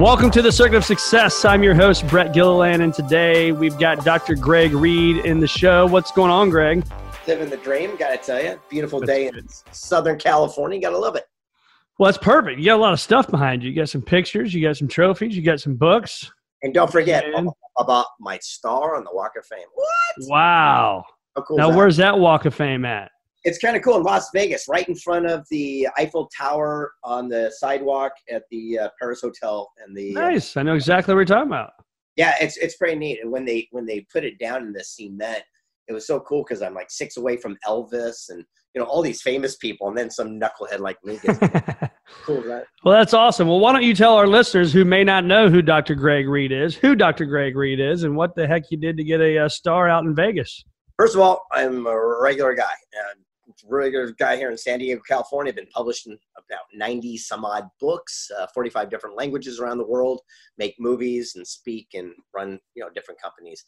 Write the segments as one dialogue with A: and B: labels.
A: Welcome to the Circuit of Success. I'm your host, Brett Gilliland, and today we've got Dr. Greg Reid in the show. What's going on, Greg?
B: Living the dream, gotta tell you. Beautiful day in Southern California, gotta love it.
A: Well, that's perfect. You got a lot of stuff behind you. You got some pictures, you got some trophies, you got some books.
B: And don't forget
A: Man.
B: about my star on the Walk of Fame. What?
A: Wow.
B: Cool
A: Now,
B: that?
A: where's that Walk of Fame at?
B: It's kind of cool in Las Vegas, right in front of the Eiffel Tower on the sidewalk at the uh, Paris Hotel. And the uh,
A: Nice. I know exactly what you're talking about.
B: yeah, it's it's pretty neat. And when they when they put it down in the cement, it was so cool because I'm like six away from Elvis and you know all these famous people, and then some knucklehead like me gets cool. Right?
A: Well, that's awesome. Well, why don't you tell our listeners who may not know who Dr. Greg Reid is, who Dr. Greg Reid is, and what the heck you did to get a, uh star out in Vegas?
B: First of all, I'm a regular guy. And regular guy here in San Diego, California. Been published in about 90 some odd books, uh, 45 different languages around the world. Make movies and speak and run you know different companies.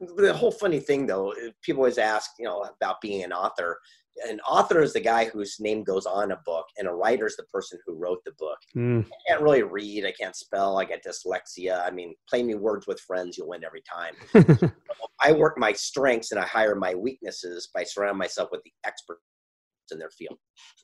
B: The whole funny thing though, people always ask you know about being an author. An author is the guy whose name goes on a book, and a writer is the person who wrote the book.
A: Hmm.
B: I can't really read. I can't spell. I got dyslexia. I mean, play me words with friends, you'll win every time. I work my strengths and I hire my weaknesses by surrounding myself with the experts in their field.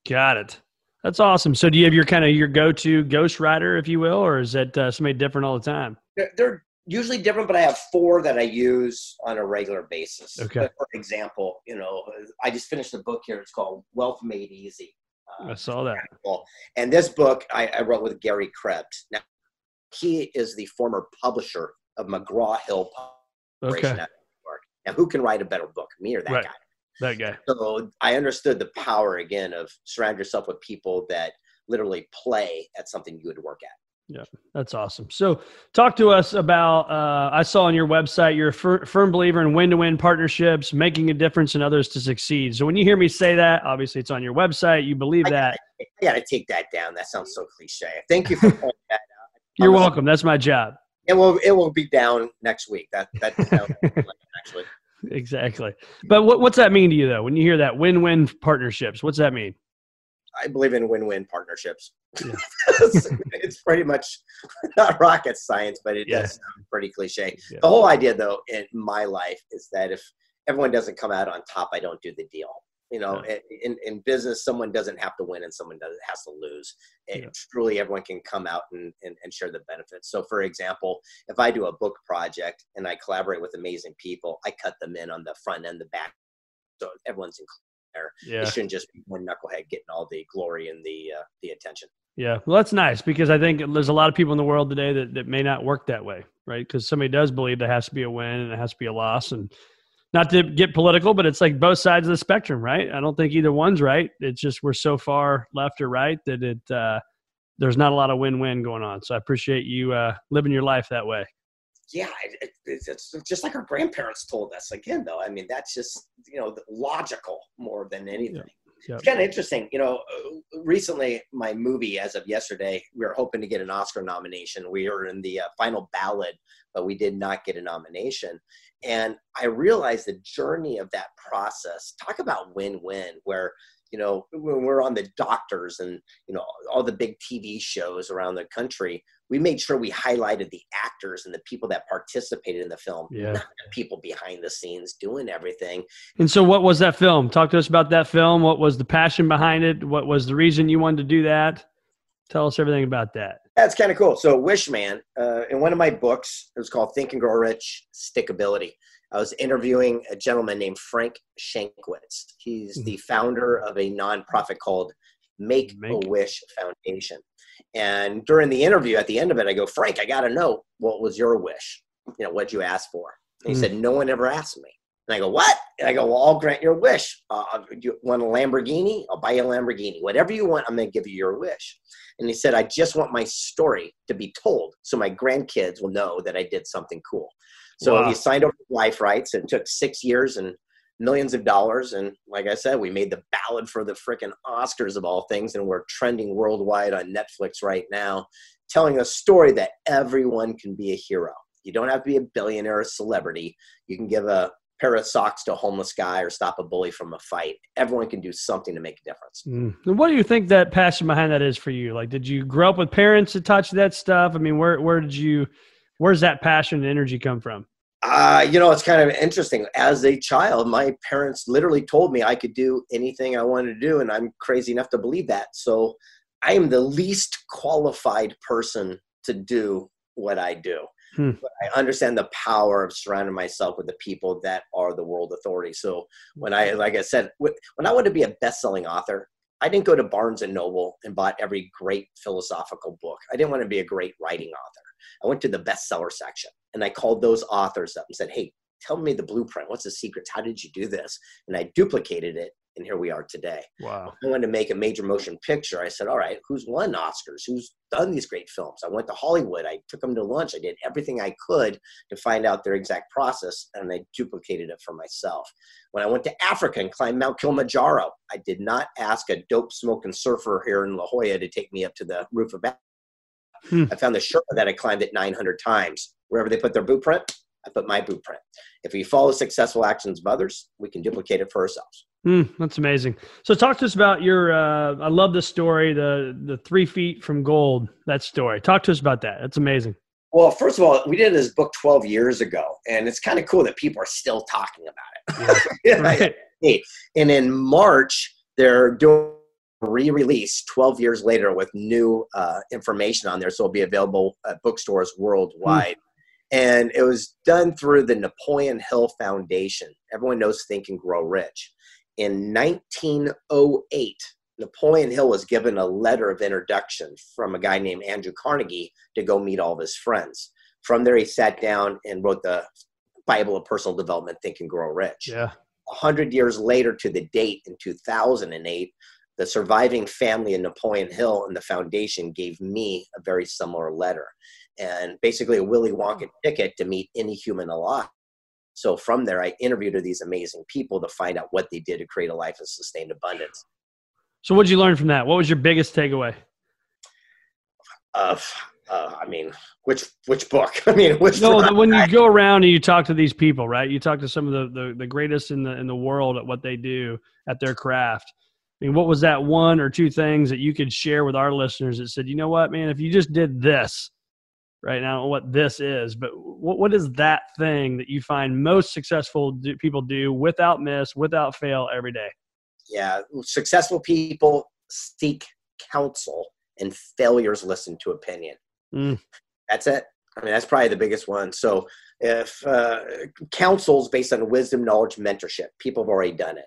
A: Got it. That's awesome. So, do you have your kind of your go-to ghostwriter, if you will, or is that uh, somebody different all the time?
B: They're, they're usually different, but I have four that I use on a regular basis.
A: Okay.
B: But For example, you know, I just finished a book here. It's called Wealth Made Easy. Uh,
A: I saw that.
B: And this book I, I wrote with Gary Krebs. Now, he is the former publisher of McGraw Hill Publication
A: Okay.
B: Now, who can write a better book, me or that
A: Right.
B: guy?
A: that guy.
B: So I understood the power again of surround yourself with people that literally play at something you would work at.
A: Yeah, that's awesome. So, talk to us about. Uh, I saw on your website you're a fir- firm believer in win-to-win partnerships, making a difference in others to succeed. So, when you hear me say that, obviously it's on your website. You believe
B: I-
A: that.
B: I got to take that down. That sounds so cliche. Thank you for pointing that out.
A: You're welcome. That's my job.
B: It will it will be down next week. That that sounds actually.
A: Exactly. But what, what's that mean to you, though? When you hear that win-win partnerships, what's that mean?
B: I believe in win-win partnerships.
A: Yeah.
B: it's, pretty much not rocket science, but it
A: Yeah.
B: does sound pretty cliche.
A: Yeah.
B: The whole idea, though, in my life is that if everyone doesn't come out on top, I don't do the deal. You know, in, in business, someone doesn't have to win and someone does, has to lose.
A: Yeah.
B: Truly, everyone can come out and, and, and share the benefits. So, for example, if I do a book project and I collaborate with amazing people, I cut them in on the front and the back. So everyone's included there.
A: Yeah.
B: It shouldn't just be one knucklehead getting all the glory and the uh, the attention.
A: Yeah, well, that's nice because I think there's a lot of people in the world today that, that may not work that way, right? Because somebody does believe there has to be a win and it has to be a loss, and not to get political, but it's like both sides of the spectrum, right? I don't think either one's right. It's just we're so far left or right that it uh, there's not a lot of win-win going on. So I appreciate you uh, living your life that way.
B: Yeah, it, it, it's, it's just like our grandparents told us. Again, though, I mean that's just you know logical more than anything.
A: Yep.
B: It's kind of interesting. You know, recently my movie, as of yesterday, we were hoping to get an Oscar nomination. We were in the uh, final ballot, but we did not get a nomination. And I realized the journey of that process. Talk about win-win, where you know when we're on the doctors and you know all the big TV shows around the country, we made sure we highlighted the actors and the people that participated in the film,
A: Yeah.
B: not the people behind the scenes doing everything.
A: And so, what was that film? Talk to us about that film. What was the passion behind it? What was the reason you wanted to do that? Tell us everything about that.
B: That's kind of cool. So, Wish Man, uh, in one of my books, it was called Think and Grow Rich Stickability. I was interviewing a gentleman named Frank Shankwitz. He's mm-hmm. the founder of a nonprofit called Make, Make a Wish Foundation. And during the interview, at the end of it, I go, Frank, I got to know what was your wish? You know, what'd you ask for? And he mm. said, No one ever asked me. And I go, What? And I go, Well, I'll grant your wish. Uh, you want a Lamborghini? I'll buy you a Lamborghini. Whatever you want, I'm going to give you your wish. And he said, I just want my story to be told so my grandkids will know that I did something cool. So wow. he signed over life rights. It took six years and millions of dollars. And like I said, we made the ballad for the freaking Oscars of all things. And we're trending worldwide on Netflix right now, telling a story that everyone can be a hero. You don't have to be a billionaire or a celebrity. You can give a pair of socks to a homeless guy or stop a bully from a fight. Everyone can do something to make a difference.
A: Mm. And what do you think that passion behind that is for you? Like, did you grow up with parents that touch that stuff? I mean, where where did you, where's that passion and energy come from?
B: Uh, you know, it's kind of interesting. As a child, my parents literally told me I could do anything I wanted to do, and I'm crazy enough to believe that. So I am the least qualified person to do what I do. Hmm. But I understand the power of surrounding myself with the people that are the world authority. So when I, like I said, when I wanted to be a best-selling author, I didn't go to Barnes and Noble and bought every great philosophical book. I didn't want to be a great writing author. I went to the bestseller section and I called those authors up and said, "Hey, tell me the blueprint. What's the secrets? How did you do this?" And I duplicated it and here we are today.
A: Wow.
B: I wanted to make a major motion picture. I said, all right, who's won Oscars? Who's done these great films? I went to Hollywood. I took them to lunch. I did everything I could to find out their exact process, and I duplicated it for myself. When I went to Africa and climbed Mount Kilimanjaro, I did not ask a dope smoking surfer here in La Jolla to take me up to the roof of Hmm. I found the Sherpa that I climbed it 900 times. Wherever they put their blueprint, I put my blueprint. If we follow successful actions of others, we can duplicate it for ourselves.
A: Mm, that's amazing. So talk to us about your. Uh, I love this story, the the three feet from gold. That story. Talk to us about that. That's amazing.
B: Well, first of all, we did this book 12 years ago, and it's kind of cool that people are still talking about it. Yeah, right. and in March, they're doing re-release 12 years later with new uh, information on there, so it'll be available at bookstores worldwide. Mm. And it was done through the Napoleon Hill Foundation. Everyone knows Think and Grow Rich in 1908, Napoleon Hill was given a letter of introduction from a guy named Andrew Carnegie to go meet all of his friends. From there, he sat down and wrote the Bible of Personal Development, Think and Grow Rich.
A: Yeah.
B: A hundred years later, to the date in 2008, the surviving family in Napoleon Hill and the foundation gave me a very similar letter, and basically a Willy Wonka ticket to meet any human alive. So from there, I interviewed these amazing people to find out what they did to create a life of sustained abundance.
A: So what did you learn from that? What was your biggest takeaway?
B: Uh, uh, I mean, which which book? I mean, which
A: no. When you go around and you talk to these people, right? You talk to some of the, the the greatest in the in the world at what they do at their craft. I mean, what was that one or two things that you could share with our listeners that said, you know what, man, if you just did this, right now what this is but what, what is that thing that you find most successful do, people do without miss without fail every day?
B: Yeah successful people seek counsel and failures listen to opinion. Mm. that's it. I mean that's probably the biggest one. So if uh, counsels based on wisdom knowledge mentorship. People have already done it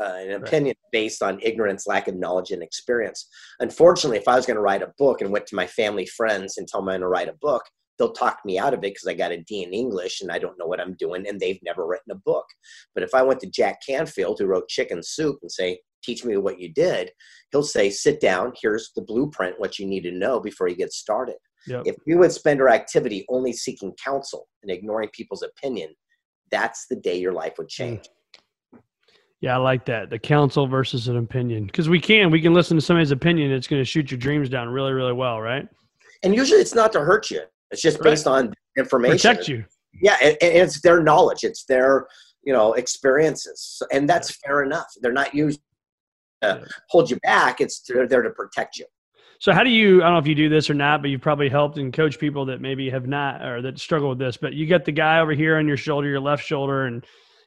B: uh, an opinion right. based on ignorance, lack of knowledge, and experience. Unfortunately, if I was going to write a book and went to my family friends and tell them I'm going to write a book, they'll talk me out of it because I got a D in English and I don't know what I'm doing and they've never written a book. But if I went to Jack Canfield, who wrote Chicken Soup, and say, Teach me what you did, he'll say, Sit down, here's the blueprint, what you need to know before you get started. Yep. If we would spend our activity only seeking counsel and ignoring people's opinion, that's the day your life would change.
A: Yeah, I like that. The counsel versus an opinion. Because we can, we can listen to somebody's opinion. It's going to shoot your dreams down really, really well, right?
B: And usually it's not to hurt you. It's just based right. on information.
A: Protect you.
B: Yeah, and, and, it's their knowledge. It's their, you know, experiences. And that's yeah. fair enough. They're not used to yeah. hold you back. It's they're there to protect you.
A: So how do you? I don't know if you do this or not, but you've probably helped and coached people that maybe have not or that struggle with this. But you get the guy over here on your shoulder, your left shoulder, and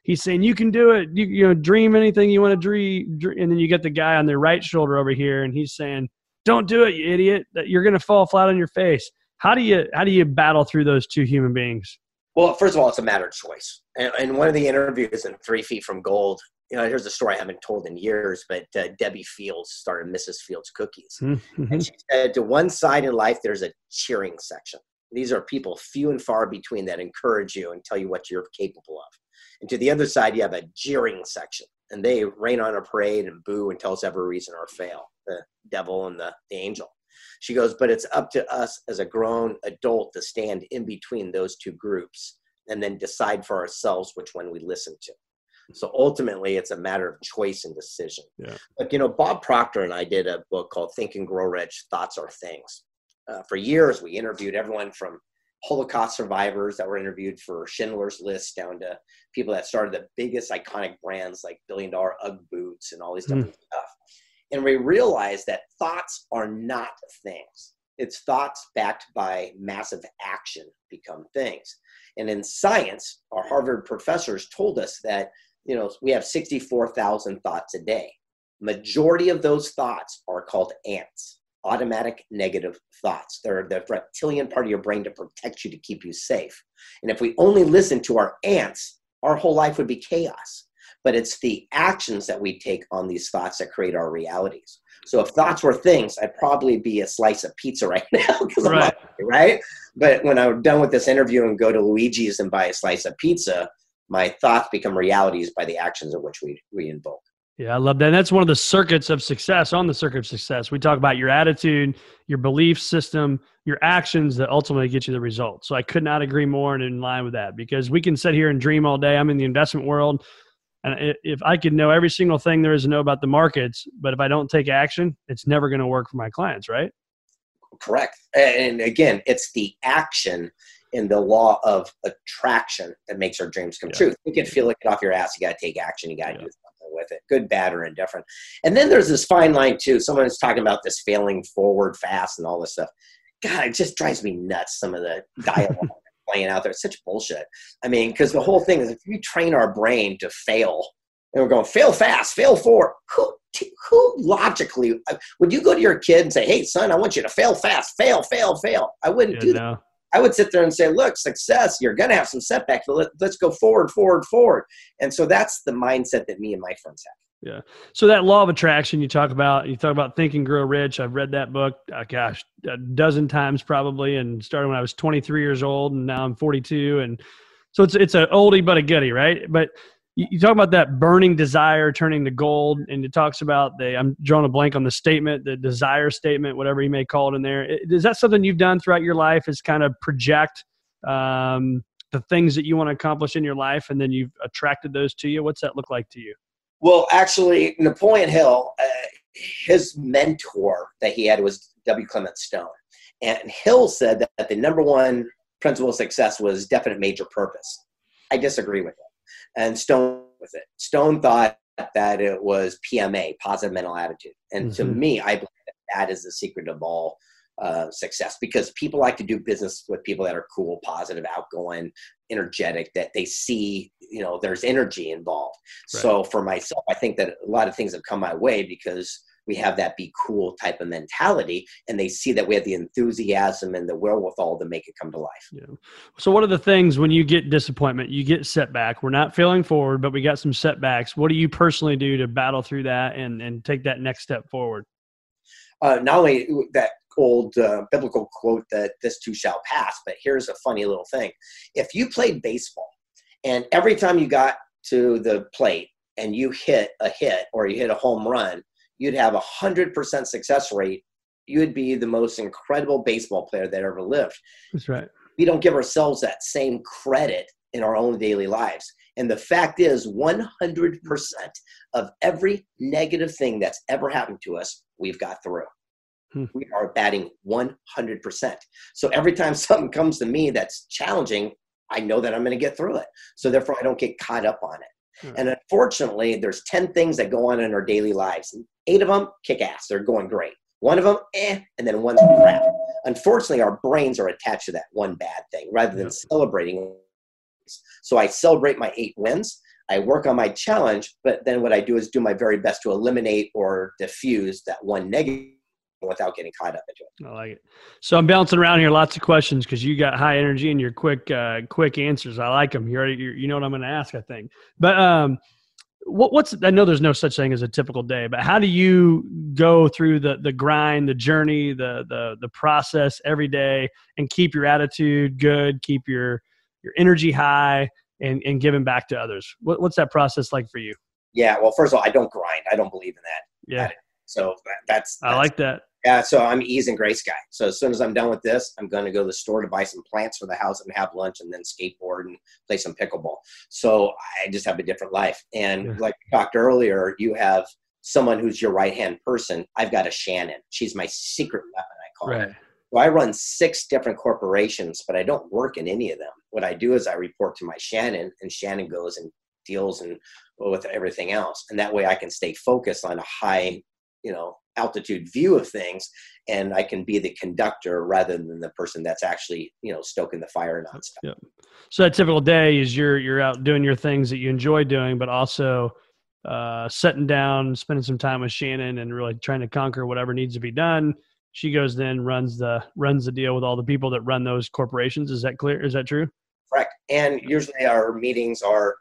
A: he's saying you can do it. You you know, dream anything you want to dream, dream. And then you get the guy on the right shoulder over here, and he's saying, don't do it, you idiot. That you're going to fall flat on your face. How do you how do you battle through those two human beings?
B: Well, first of all, it's a matter of choice. And, and one of the interviews in Three Feet from Gold, you know, here's a story I haven't told in years, but uh, Debbie Fields started Mrs. Fields Cookies.
A: Mm-hmm.
B: And she said, to one side in life, there's a cheering section. These are people few and far between that encourage you and tell you what you're capable of. And to the other side, you have a jeering section, and they rain on a parade and boo and tell us every reason or fail the devil and the, the angel. She goes, but it's up to us as a grown adult to stand in between those two groups and then decide for ourselves which one we listen to. So ultimately, it's a matter of choice and decision.
A: Yeah.
B: But you know, Bob Proctor and I did a book called Think and Grow Rich: Thoughts Are Things. Uh, for years, we interviewed everyone from Holocaust survivors that were interviewed for Schindler's List down to people that started the biggest iconic brands like billion dollar UGG boots and all these different stuff. And we realized that thoughts are not things. It's thoughts backed by massive action become things. And in science, our Harvard professors told us that you know we have 64,000 thoughts a day. Majority of those thoughts are called ants, automatic negative thoughts. They're the reptilian part of your brain to protect you to keep you safe. And if we only listen to our ants, our whole life would be chaos. But it's the actions that we take on these thoughts that create our realities. So if thoughts were things, I'd probably be a slice of pizza right now because I'm
A: Right.
B: hungry, right? But when I'm done with this interview and go to Luigi's and buy a slice of pizza, my thoughts become realities by the actions of which we, we invoke.
A: Yeah, I love that. And that's one of the circuits of success on the circuit of success. We talk about your attitude, your belief system, your actions that ultimately get you the results. So I could not agree more and in line with that because we can sit here and dream all day. I'm in the investment world. And if I could know every single thing there is to know about the markets, but if I don't take action, it's never going to work for my clients, right?
B: Correct. And again, it's the action in the law of attraction that makes our dreams come
A: Yeah.
B: true. You can feel it off your ass. You got to take action. You got to
A: Yeah.
B: do something with it, good, bad, or indifferent. And then there's this fine line too. Someone is talking about this failing forward fast and all this stuff. God, it just drives me nuts. Some of the dialogue playing out there. It's such bullshit. I mean, because the whole thing is if you train our brain to fail, and we're going fail fast, fail forward. Who, who logically uh, would you go to your kid and say, "Hey, son, I want you to fail fast, fail, fail, fail"? I wouldn't
A: Yeah,
B: do that. I would sit there and say, "Look, success. You're going to have some setbacks, but let, let's go forward, forward, forward." And so that's the mindset that me and my friends have. Yeah.
A: So that law of attraction you talk about, you talk about Think and Grow Rich. I've read that book, uh, gosh, a dozen times probably, and started when I was 23 years old, and now I'm 42, and so it's it's an oldie but a goodie, right? But you, talk about that burning desire turning to gold, and it talks about the I'm drawing a blank on the statement, the desire statement, whatever you may call it in there. Is that something you've done throughout your life? Is kind of project um, the things that you want to accomplish in your life, and then you've attracted those to you. What's that look like to you?
B: Well, actually, Napoleon Hill, uh, his mentor that he had was W. Clement Stone. And Hill said that the number one principle of success was definite major purpose. I disagree with it. And Stone with it. Stone thought that it was PMA, positive mental attitude. And to
A: Mhm.
B: me, I believe that that is the secret of all uh, success because people like to do business with people that are cool, positive, outgoing, energetic, that they see, you know, there's energy involved.
A: Right.
B: So for myself, I think that a lot of things have come my way because we have that be cool type of mentality and they see that we have the enthusiasm and the wherewithal to make it come to life.
A: Yeah. So, what are the things when you get disappointment, you get setback? We're not failing forward, but we got some setbacks. What do you personally do to battle through that and, and take that next step forward?
B: Uh, not only that old uh, biblical quote that this too shall pass, but here's a funny little thing. If you played baseball and every time you got to the plate and you hit a hit or you hit a home run, you'd have a hundred percent success rate. You'd be the most incredible baseball player that ever lived.
A: That's right.
B: we don't give ourselves that same credit in our own daily lives. And the fact is, 100% of every negative thing that's ever happened to us, we've got through.
A: Hmm.
B: We are batting 100%. So every time something comes to me that's challenging, I know that I'm going to get through it. So therefore, I don't get caught up on it.
A: Hmm.
B: And unfortunately, there's 10 things that go on in our daily lives. Eight of them kick ass. They're going great. One of them, eh, and then one's crap. Unfortunately, our brains are attached to that one bad thing rather than celebrating. So I celebrate my eight wins. I work on my challenge, but then what I do is do my very best to eliminate or diffuse that one negative without getting caught up into it.
A: I like it. So I'm bouncing around here, lots of questions because you got high energy and your quick, uh, quick answers. I like them. You already, you you know what I'm going to ask, I think. But um, what, what's I know there's no such thing as a typical day, but how do you go through the the grind, the journey, the the the process every day, and keep your attitude good, keep your your energy high, and and giving back to others? What, what's that process like for you?
B: Yeah, well, first of all, I don't grind. I don't believe in that.
A: Yeah,
B: So that, that's,
A: I like that.
B: Yeah, so I'm ease and grace guy. So as soon as I'm done with this, I'm going to go to the store to buy some plants for the house and have lunch, and then skateboard and play some pickleball. So I just have a different life. And
A: Yeah.
B: like we talked earlier, you have someone who's your right hand person. I've got a Shannon. She's my secret weapon. I call
A: Right.
B: it. So I run six different corporations, but I don't work in any of them. What I do is I report to my Shannon, and Shannon goes and deals and with everything else, and that way I can stay focused on a high, you know, altitude view of things, and I can be the conductor rather than the person that's actually, you know, stoking the fire and nonstop.
A: Yep. So that typical day is you're you're out doing your things that you enjoy doing, but also uh, sitting down, spending some time with Shannon, and really trying to conquer whatever needs to be done. She goes then runs the runs the deal with all the people that run those corporations. Is that clear? Is that true?
B: Correct. And usually our meetings are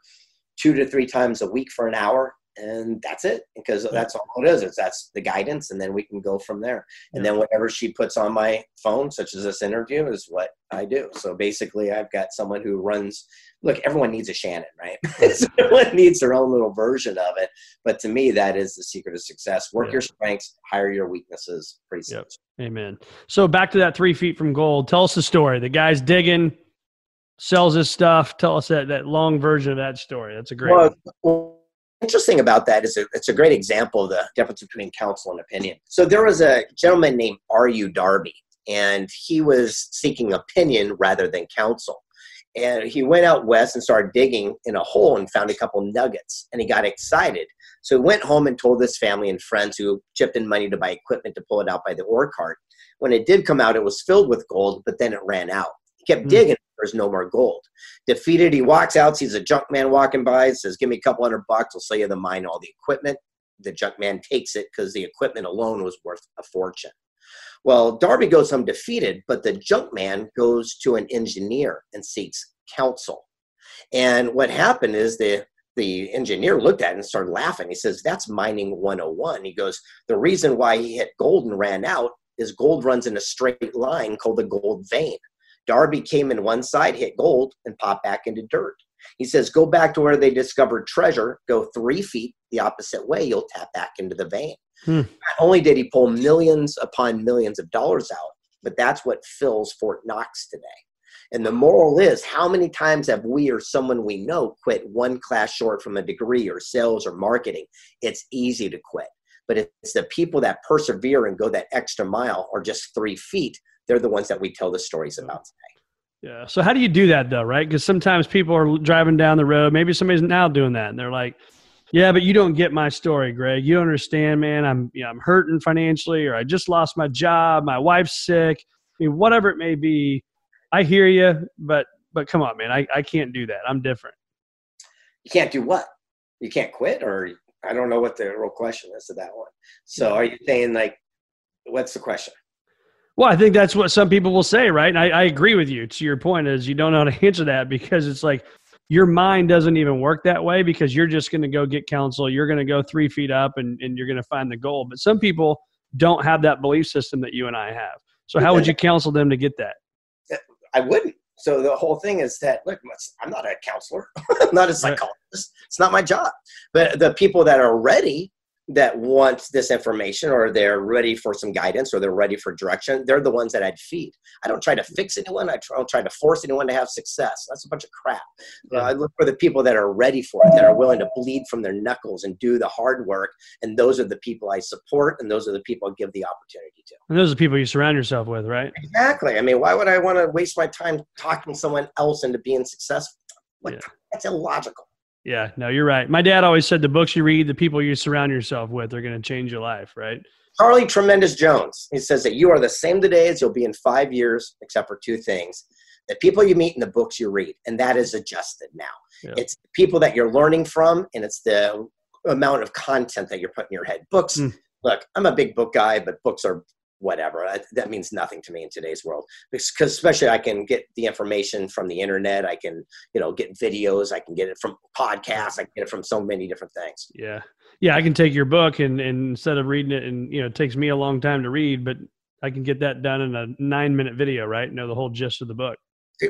B: two to three times a week for an hour, and that's it because that's all it is. It's that's the guidance, and then we can go from there. And then whatever she puts on my phone, such as this interview, is what I do. So basically, I've got someone who runs. Look, everyone needs a Shannon, right? everyone needs their own little version of it. But to me, that is the secret of success. Work
A: Yeah.
B: your strengths, hire your weaknesses. Pretty simple.
A: Yep. Amen. So back to that three feet from gold. Tell us the story. The guy's digging, sells his stuff. Tell us that that long version of that story. That's a great.
B: Well, interesting about that is it- it's a great example of the difference between counsel and opinion. So there was a gentleman named R.U. Darby, and he was seeking opinion rather than counsel. And he went out west and started digging in a hole and found a couple nuggets, and he got excited. So he went home and told his family and friends who chipped in money to buy equipment to pull it out by the ore cart. When it did come out, it was filled with gold, but then it ran out. He kept
A: Hmm.
B: digging. There's no more gold. Defeated, he walks out, sees a junk man walking by, says, Give me a couple hundred bucks, I'll sell you the mine, all the equipment. The junk man takes it because the equipment alone was worth a fortune. Well, Darby goes home defeated, but the junk man goes to an engineer and seeks counsel. And what happened is the the engineer looked at it and started laughing. He says, That's mining 101. He goes, The reason why he hit gold and ran out is gold runs in a straight line called the gold vein. Darby came in one side, hit gold, and popped back into dirt. He says, Go back to where they discovered treasure, go three feet the opposite way, you'll tap back into the vein.
A: Hmm.
B: Not only did he pull millions upon millions of dollars out, but that's what fills Fort Knox today. And the moral is how many times have we or someone we know quit one class short from a degree or sales or marketing? It's easy to quit. But it's the people that persevere and go that extra mile or just three feet, they're the ones that we tell the stories about today.
A: Yeah. So how do you do that though, right? Because sometimes people are driving down the road. Maybe somebody's now doing that, and they're like, "Yeah, but you don't get my story, Greg. You don't understand, man. I'm, you know, I'm hurting financially, or I just lost my job. My wife's sick. I mean, whatever it may be. I hear you, but but come on, man. I, I can't do that. I'm different.
B: You can't do what? You can't quit, or I don't know what the real question is to that one. So are you saying like, what's the question?
A: Well, I think that's what some people will say, right? And I, I agree with you. To your point, is you don't know how to answer that because it's like your mind doesn't even work that way because you're just going to go get counsel. You're going to go three feet up and, and you're going to find the goal. But some people don't have that belief system that you and I have. So how would you counsel them to get that?
B: I wouldn't. So the whole thing is that look, I'm not a counselor, I'm not a psychologist. It's not my job. But the people that are ready, that want this information, or they're ready for some guidance, or they're ready for direction, they're the ones that I'd feed. I don't try to fix anyone. I try- don't try to force anyone to have success. That's a bunch of crap. Uh, I look for the people that are ready for it, that are willing to bleed from their knuckles and do the hard work. And those are the people I support, and those are the people I give the opportunity to.
A: And those are the people you surround yourself with, right?
B: Exactly. I mean, why would I want to waste my time talking someone else into being successful? Like,
A: Yeah.
B: That's illogical.
A: Yeah, no, you're right. My dad always said the books you read, the people you surround yourself with are going to change your life, right?
B: Charlie Tremendous Jones, he says that you are the same today as you'll be in five years, except for two things the people you meet and the books you read. And that is adjusted now.
A: Yeah.
B: It's the people that you're learning from, and it's the amount of content that you're putting in your head. Books,
A: Mm.
B: look, I'm a big book guy, but books are whatever. I, that means nothing to me in today's world because especially I can get the information from the internet. I can, you know, get videos. I can get it from podcasts. I can get it from so many different things.
A: Yeah. Yeah. I can take your book and, and instead of reading it and, you know, it takes me a long time to read, but I can get that done in a nine minute video, right? Know the whole gist of the book.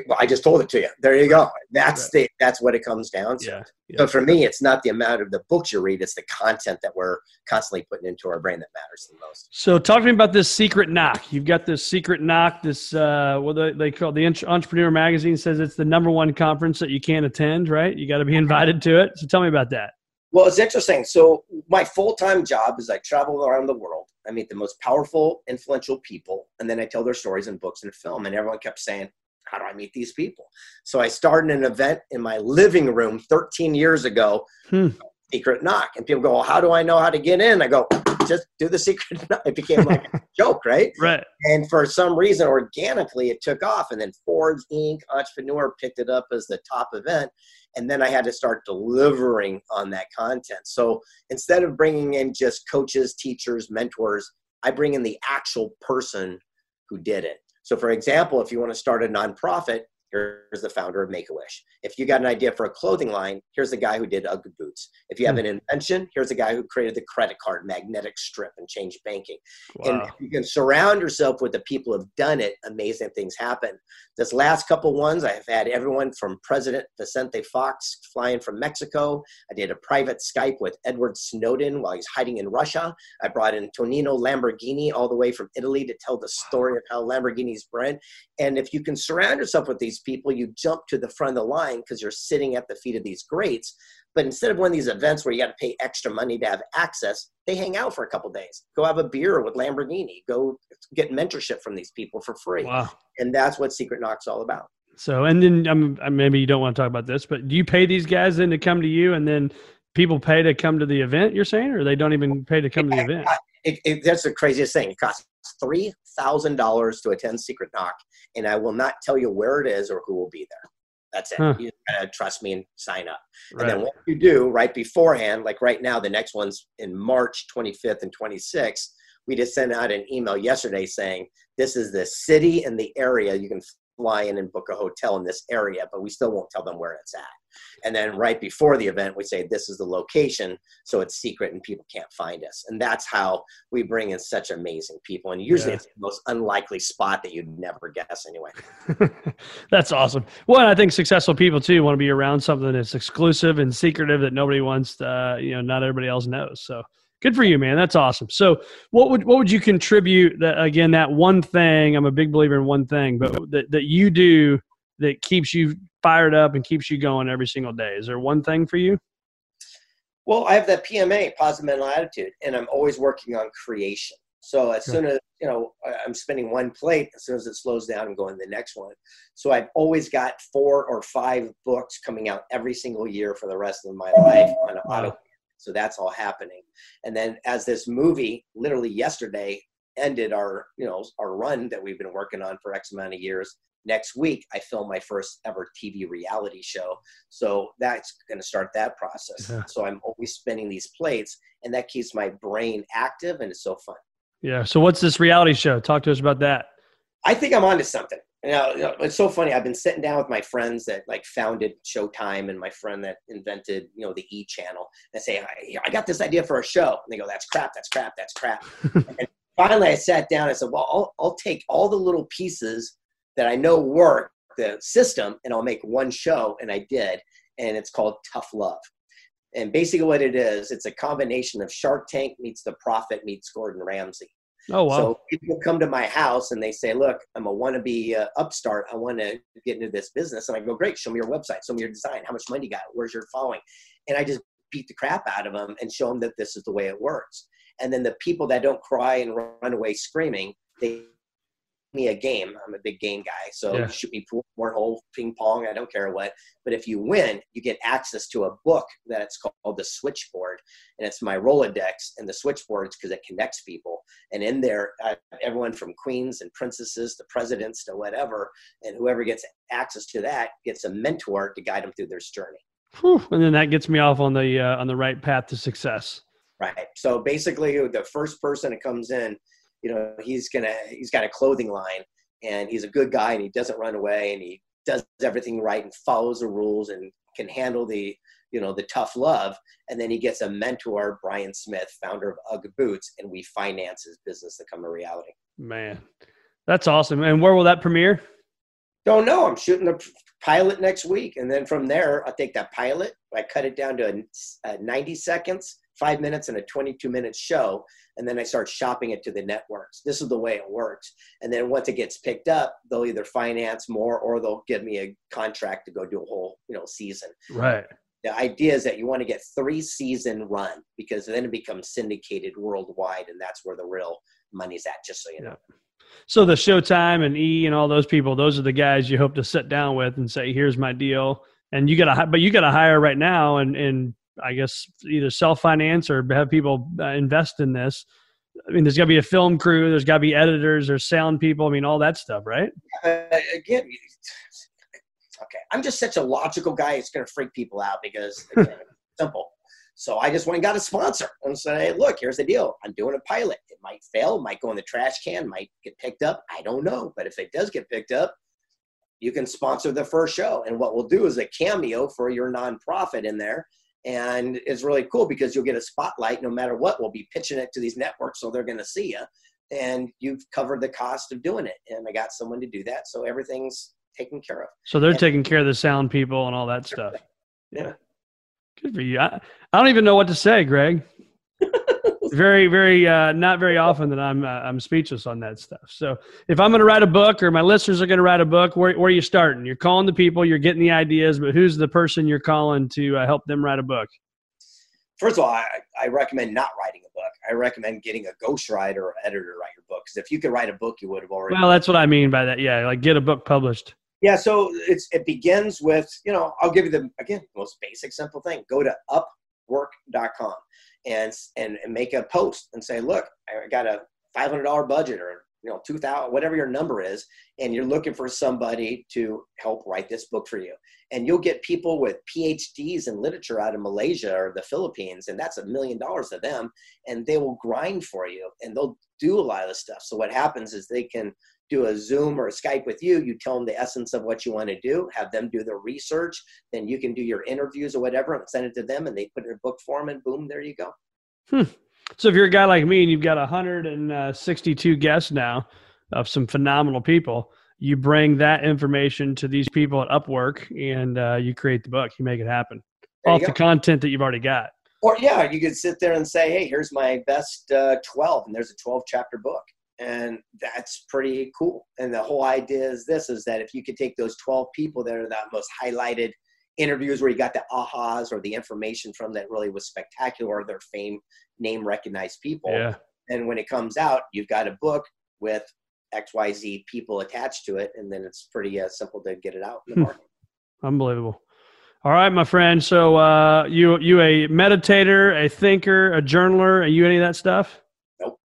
B: Well, I just told it to you. There you go. That's right. the that's what it comes down to.
A: Yeah,
B: yeah. So for me, it's not the amount of the books you read; it's the content that we're constantly putting into our brain that matters the most.
A: So, talk to me about this secret knock. You've got this secret knock. This uh, what they, they call the Entrepreneur Magazine says it's the number one conference that you can't attend. Right? You got to be invited to it. So, tell me about that.
B: Well, it's interesting. So, my full time job is I travel around the world. I meet the most powerful, influential people, and then I tell their stories in books and film. And everyone kept saying, how do I meet these people? So I started an event in my living room 13 years ago, hmm. Secret Knock. And people go, well, how do I know how to get in? I go, just do the Secret Knock. It became like a joke, right?
A: Right.
B: And for some reason, organically, it took off. And then Forbes Inc., Entrepreneur picked it up as the top event. And then I had to start delivering on that content. So instead of bringing in just coaches, teachers, mentors, I bring in the actual person who did it. So, for example, if you want to start a nonprofit, here's the founder of Make a Wish. If you got an idea for a clothing line, here's the guy who did Ugg boots. If you have hmm. an invention, here's the guy who created the credit card magnetic strip and changed banking. Wow. And you can surround yourself with the people who have done it, amazing things happen. This last couple ones, I've had everyone from President Vicente Fox flying from Mexico. I did a private Skype with Edward Snowden while he's hiding in Russia. I brought in Tonino Lamborghini all the way from Italy to tell the story of how Lamborghini's brand. And if you can surround yourself with these people, you jump to the front of the line because you're sitting at the feet of these greats. But instead of one of these events where you got to pay extra money to have access, they hang out for a couple days. Go have a beer with Lamborghini. Go get mentorship from these people for free.
A: Wow.
B: And that's what Secret Knock's all about.
A: So, and then um, maybe you don't want to talk about this, but do you pay these guys then to come to you and then people pay to come to the event you're saying, or they don't even pay to come to the event?
B: It, it, that's the craziest thing. It costs $3,000 to attend Secret Knock, and I will not tell you where it is or who will be there. That's it. Huh. You gotta trust me and sign up. Right. And then what you do right beforehand, like right now, the next one's in March 25th and 26th. We just sent out an email yesterday saying this is the city and the area you can fly in and book a hotel in this area, but we still won't tell them where it's at. And then right before the event, we say this is the location, so it's secret and people can't find us. And that's how we bring in such amazing people. And usually yeah. it's the most unlikely spot that you'd never guess anyway.
A: that's awesome. Well, I think successful people too want to be around something that's exclusive and secretive that nobody wants to, uh, you know, not everybody else knows. So good for you, man. That's awesome. So what would what would you contribute that again, that one thing, I'm a big believer in one thing, but that, that you do that keeps you fired up and keeps you going every single day? Is there one thing for you?
B: Well, I have that PMA, positive mental attitude, and I'm always working on creation. So as soon as you know I'm spinning one plate, as soon as it slows down, I'm going to the next one. So I've always got four or five books coming out every single year for the rest of my life on auto. So that's all happening. And then as this movie, literally yesterday, ended our you know our run that we've been working on for X amount of years next week i film my first ever tv reality show. So that's going to start that process. Yeah. so i'm always spinning these plates and that keeps my brain active and it's so fun.
A: Yeah so what's this reality show? Talk to us about that.
B: I think i'm onto something you know, you know, it's so funny. I've been sitting down with my friends that like founded Showtime and my friend that invented, you know, the E channel. And I say, I, I got this idea for a show. And they go, that's crap, that's crap, that's crap. and finally I sat down and I said, well, I'll, I'll take all the little pieces that I know work the system and I'll make one show. And I did. And it's called Tough Love. And basically, what it is, it's a combination of Shark Tank meets The Profit meets Gordon Ramsay.
A: Oh, wow. So
B: people come to my house and they say, Look, I'm a wannabe uh, upstart. I want to get into this business. And I go, Great, show me your website, show me your design. How much money you got? Where's your following? And I just beat the crap out of them and show them that this is the way it works. And then the people that don't cry and run away screaming, they me a game. I'm a big game guy. So yeah. shoot me pool, cornhole, ping pong, I don't care what. But if you win, you get access to a book that's called The Switchboard. And it's my Rolodex and the switchboards because it connects people. And in there, I, everyone from queens and princesses to presidents to whatever, and whoever gets access to that gets a mentor to guide them through their journey.
A: Whew. And then that gets me off on the uh, on the right path to success.
B: Right. So basically, the first person that comes in you know, he's gonna he's got a clothing line and he's a good guy and he doesn't run away and he does everything right and follows the rules and can handle the you know the tough love. And then he gets a mentor brian smith founder of ugg boots and we finance his business to come a reality.
A: Man, that's awesome. And where will that premiere?
B: don't know. I'm shooting the pilot next week. And then from there i take that pilot i cut it down to a, a uh, 90 seconds five minutes and a 22 minute show and then i start shopping it to the networks. This is the way it works. And then once it gets picked up they'll either finance more or they'll give me a contract to go do a whole you know season.
A: Right.
B: the idea is that you want to get three season run because then it becomes syndicated worldwide and that's where the real money's at just so you know.
A: So the Showtime and E and all those people, those are the guys you hope to sit down with and say, "Here's my deal." And you got to, but you got to hire right now, and and I guess either self finance or have people uh, invest in this. I mean, there's got to be a film crew. There's got to be editors. There's sound people. I mean, all that stuff, right?
B: uh, again, okay, I'm just such a logical guy. It's going to freak people out because again, simple. So I just went and got a sponsor and said, "Hey, look, here's the deal. I'm doing a pilot. It might fail, might go in the trash can, might get picked up. I don't know, but if it does get picked up, you can sponsor the first show. And what we'll do is a cameo for your nonprofit in there." And it's really cool because you'll get a spotlight no matter what. We'll be pitching it to these networks, so they're going to see you and you've covered the cost of doing it. And I got someone to do that, so everything's taken care of.
A: So they're
B: And-
A: taking care of the sound people and all that stuff.
B: Yeah.
A: Good for you. I, I don't even know what to say, Greg. Very, very, uh, not very often that I'm uh, I'm speechless on that stuff. So if I'm going to write a book, or my listeners are going to write a book, where where are you starting? You're calling the people, you're getting the ideas, but who's the person you're calling to uh, help them write a book?
B: First of all, I, I recommend not writing a book. I recommend getting a ghostwriter or editor to write your book because if you could write a book, you would have already.
A: Well, that's what I mean by that. Yeah, like get a book published.
B: Yeah, so it's it begins with you know I'll give you the again most basic simple thing. Go to upwork.com and and, make a post and say, look, I got a five hundred dollar budget or you know two thousand whatever your number is, and you're looking for somebody to help write this book for you. And you'll get people with PhDs in literature out of Malaysia or the Philippines, and that's a million dollars to them, and they will grind for you and they'll do a lot of the stuff. So what happens is they can do a Zoom or a Skype with you. You tell them the essence of what you want to do, have them do the research. Then you can do your interviews or whatever and send it to them, and they put it in book form, and boom, there you go. Hmm.
A: So if you're a guy like me and you've got 162 guests now of some phenomenal people, you bring that information to these people at Upwork and uh, you create the book. You make it happen
B: There
A: off the content that you've already got.
B: Or yeah, you could sit there and say, hey, here's my best uh, 12, and there's a 12 chapter book. And that's pretty cool. And the whole idea is this is that if you could take those 12 people that are the most highlighted interviews where you got the ahas or the information from that really was spectacular or their fame name recognized people.
A: Yeah.
B: And when it comes out, you've got a book with XYZ people attached to it. And then it's pretty uh, simple to get it out in the
A: Hmm.
B: market.
A: Unbelievable. All right, my friend. So uh, you you a meditator, a thinker, a journaler? Are you any of that stuff?
B: Nope.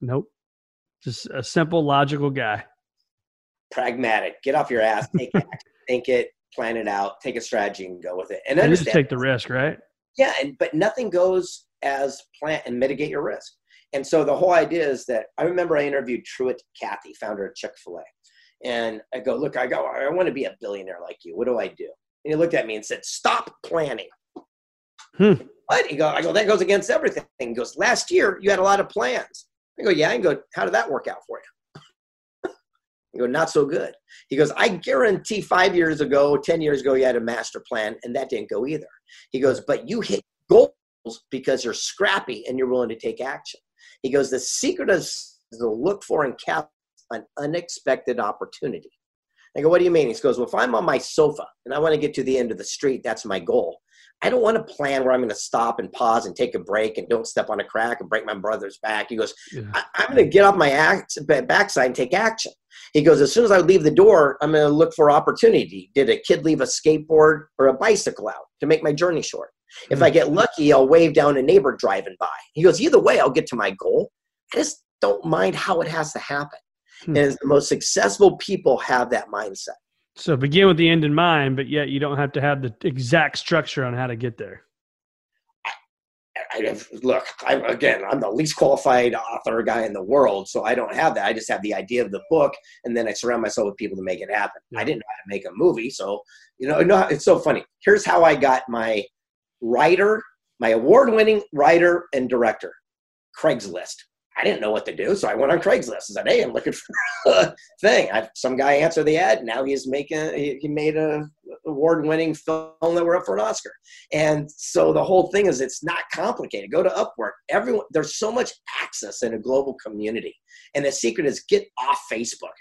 A: Nope. Just a simple, logical guy.
B: Pragmatic. Get off your ass. Take action. Think it. Plan it out. Take a strategy and go with it. And
A: And just
B: understand.
A: take the risk, right?
B: Yeah, and but nothing goes as planned and mitigate your risk. And so the whole idea is that I remember I interviewed Truett Cathy, founder of Chick Fil A, and I go, look, I go, I want to be a billionaire like you. What do I do? And he looked at me and said, stop planning.
A: Hmm.
B: What? He go, I go, that goes against everything. He goes, last year you had a lot of plans. I go, yeah. I go, how did that work out for you? He go, not so good. He goes, I guarantee five years ago, 10 years ago, you had a master plan and that didn't go either. He goes, but you hit goals because you're scrappy and you're willing to take action. He goes, the secret is to look for and cap an unexpected opportunity. I go, what do you mean? He goes, well, if I'm on my sofa and I want to get to the end of the street, that's my goal. I don't want to plan where I'm going to stop and pause and take a break and don't step on a crack and break my brother's back. He goes,
A: Yeah.
B: I, I'm going to get off my act, backside and take action. He goes, as soon as I leave the door, I'm going to look for opportunity. Did a kid leave a skateboard or a bicycle out to make my journey short? If I get lucky, I'll wave down a neighbor driving by. He goes, either way, I'll get to my goal. I just don't mind how it has to happen.
A: Hmm.
B: And the most successful people have that mindset.
A: So begin with the end in mind, but yet you don't have to have the exact structure on how to get there.
B: I have, look, I'm again, I'm the least qualified author guy in the world, so I don't have that. I just have the idea of the book, and then I surround myself with people to make it happen. Yeah. I didn't know how to make a movie, so you know, no, it's so funny. Here's how I got my writer, my award-winning writer and director, Craigslist. I didn't know what to do, so I went on Craigslist and said, "Hey, I'm looking for a thing." I, some guy answered the ad. And now he's making he, he made a award-winning film that we're up for an Oscar. And so the whole thing is it's not complicated. Go to Upwork. Everyone there's so much access in a global community, and the secret is get off Facebook.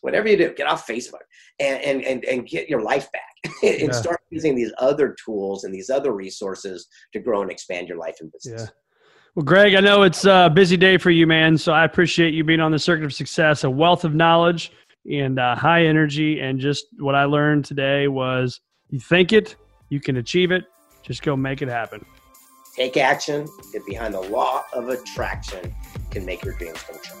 B: Whatever you do, get off Facebook and and and, and get your life back and yeah. start using these other tools and these other resources to grow and expand your life and business.
A: Yeah. Well, Greg, I know it's a busy day for you, man. So I appreciate you being on the circuit of success, a wealth of knowledge and uh, high energy. And just what I learned today was you think it, you can achieve it. Just go make it happen.
B: Take action, get behind the law of attraction, can make your dreams come true.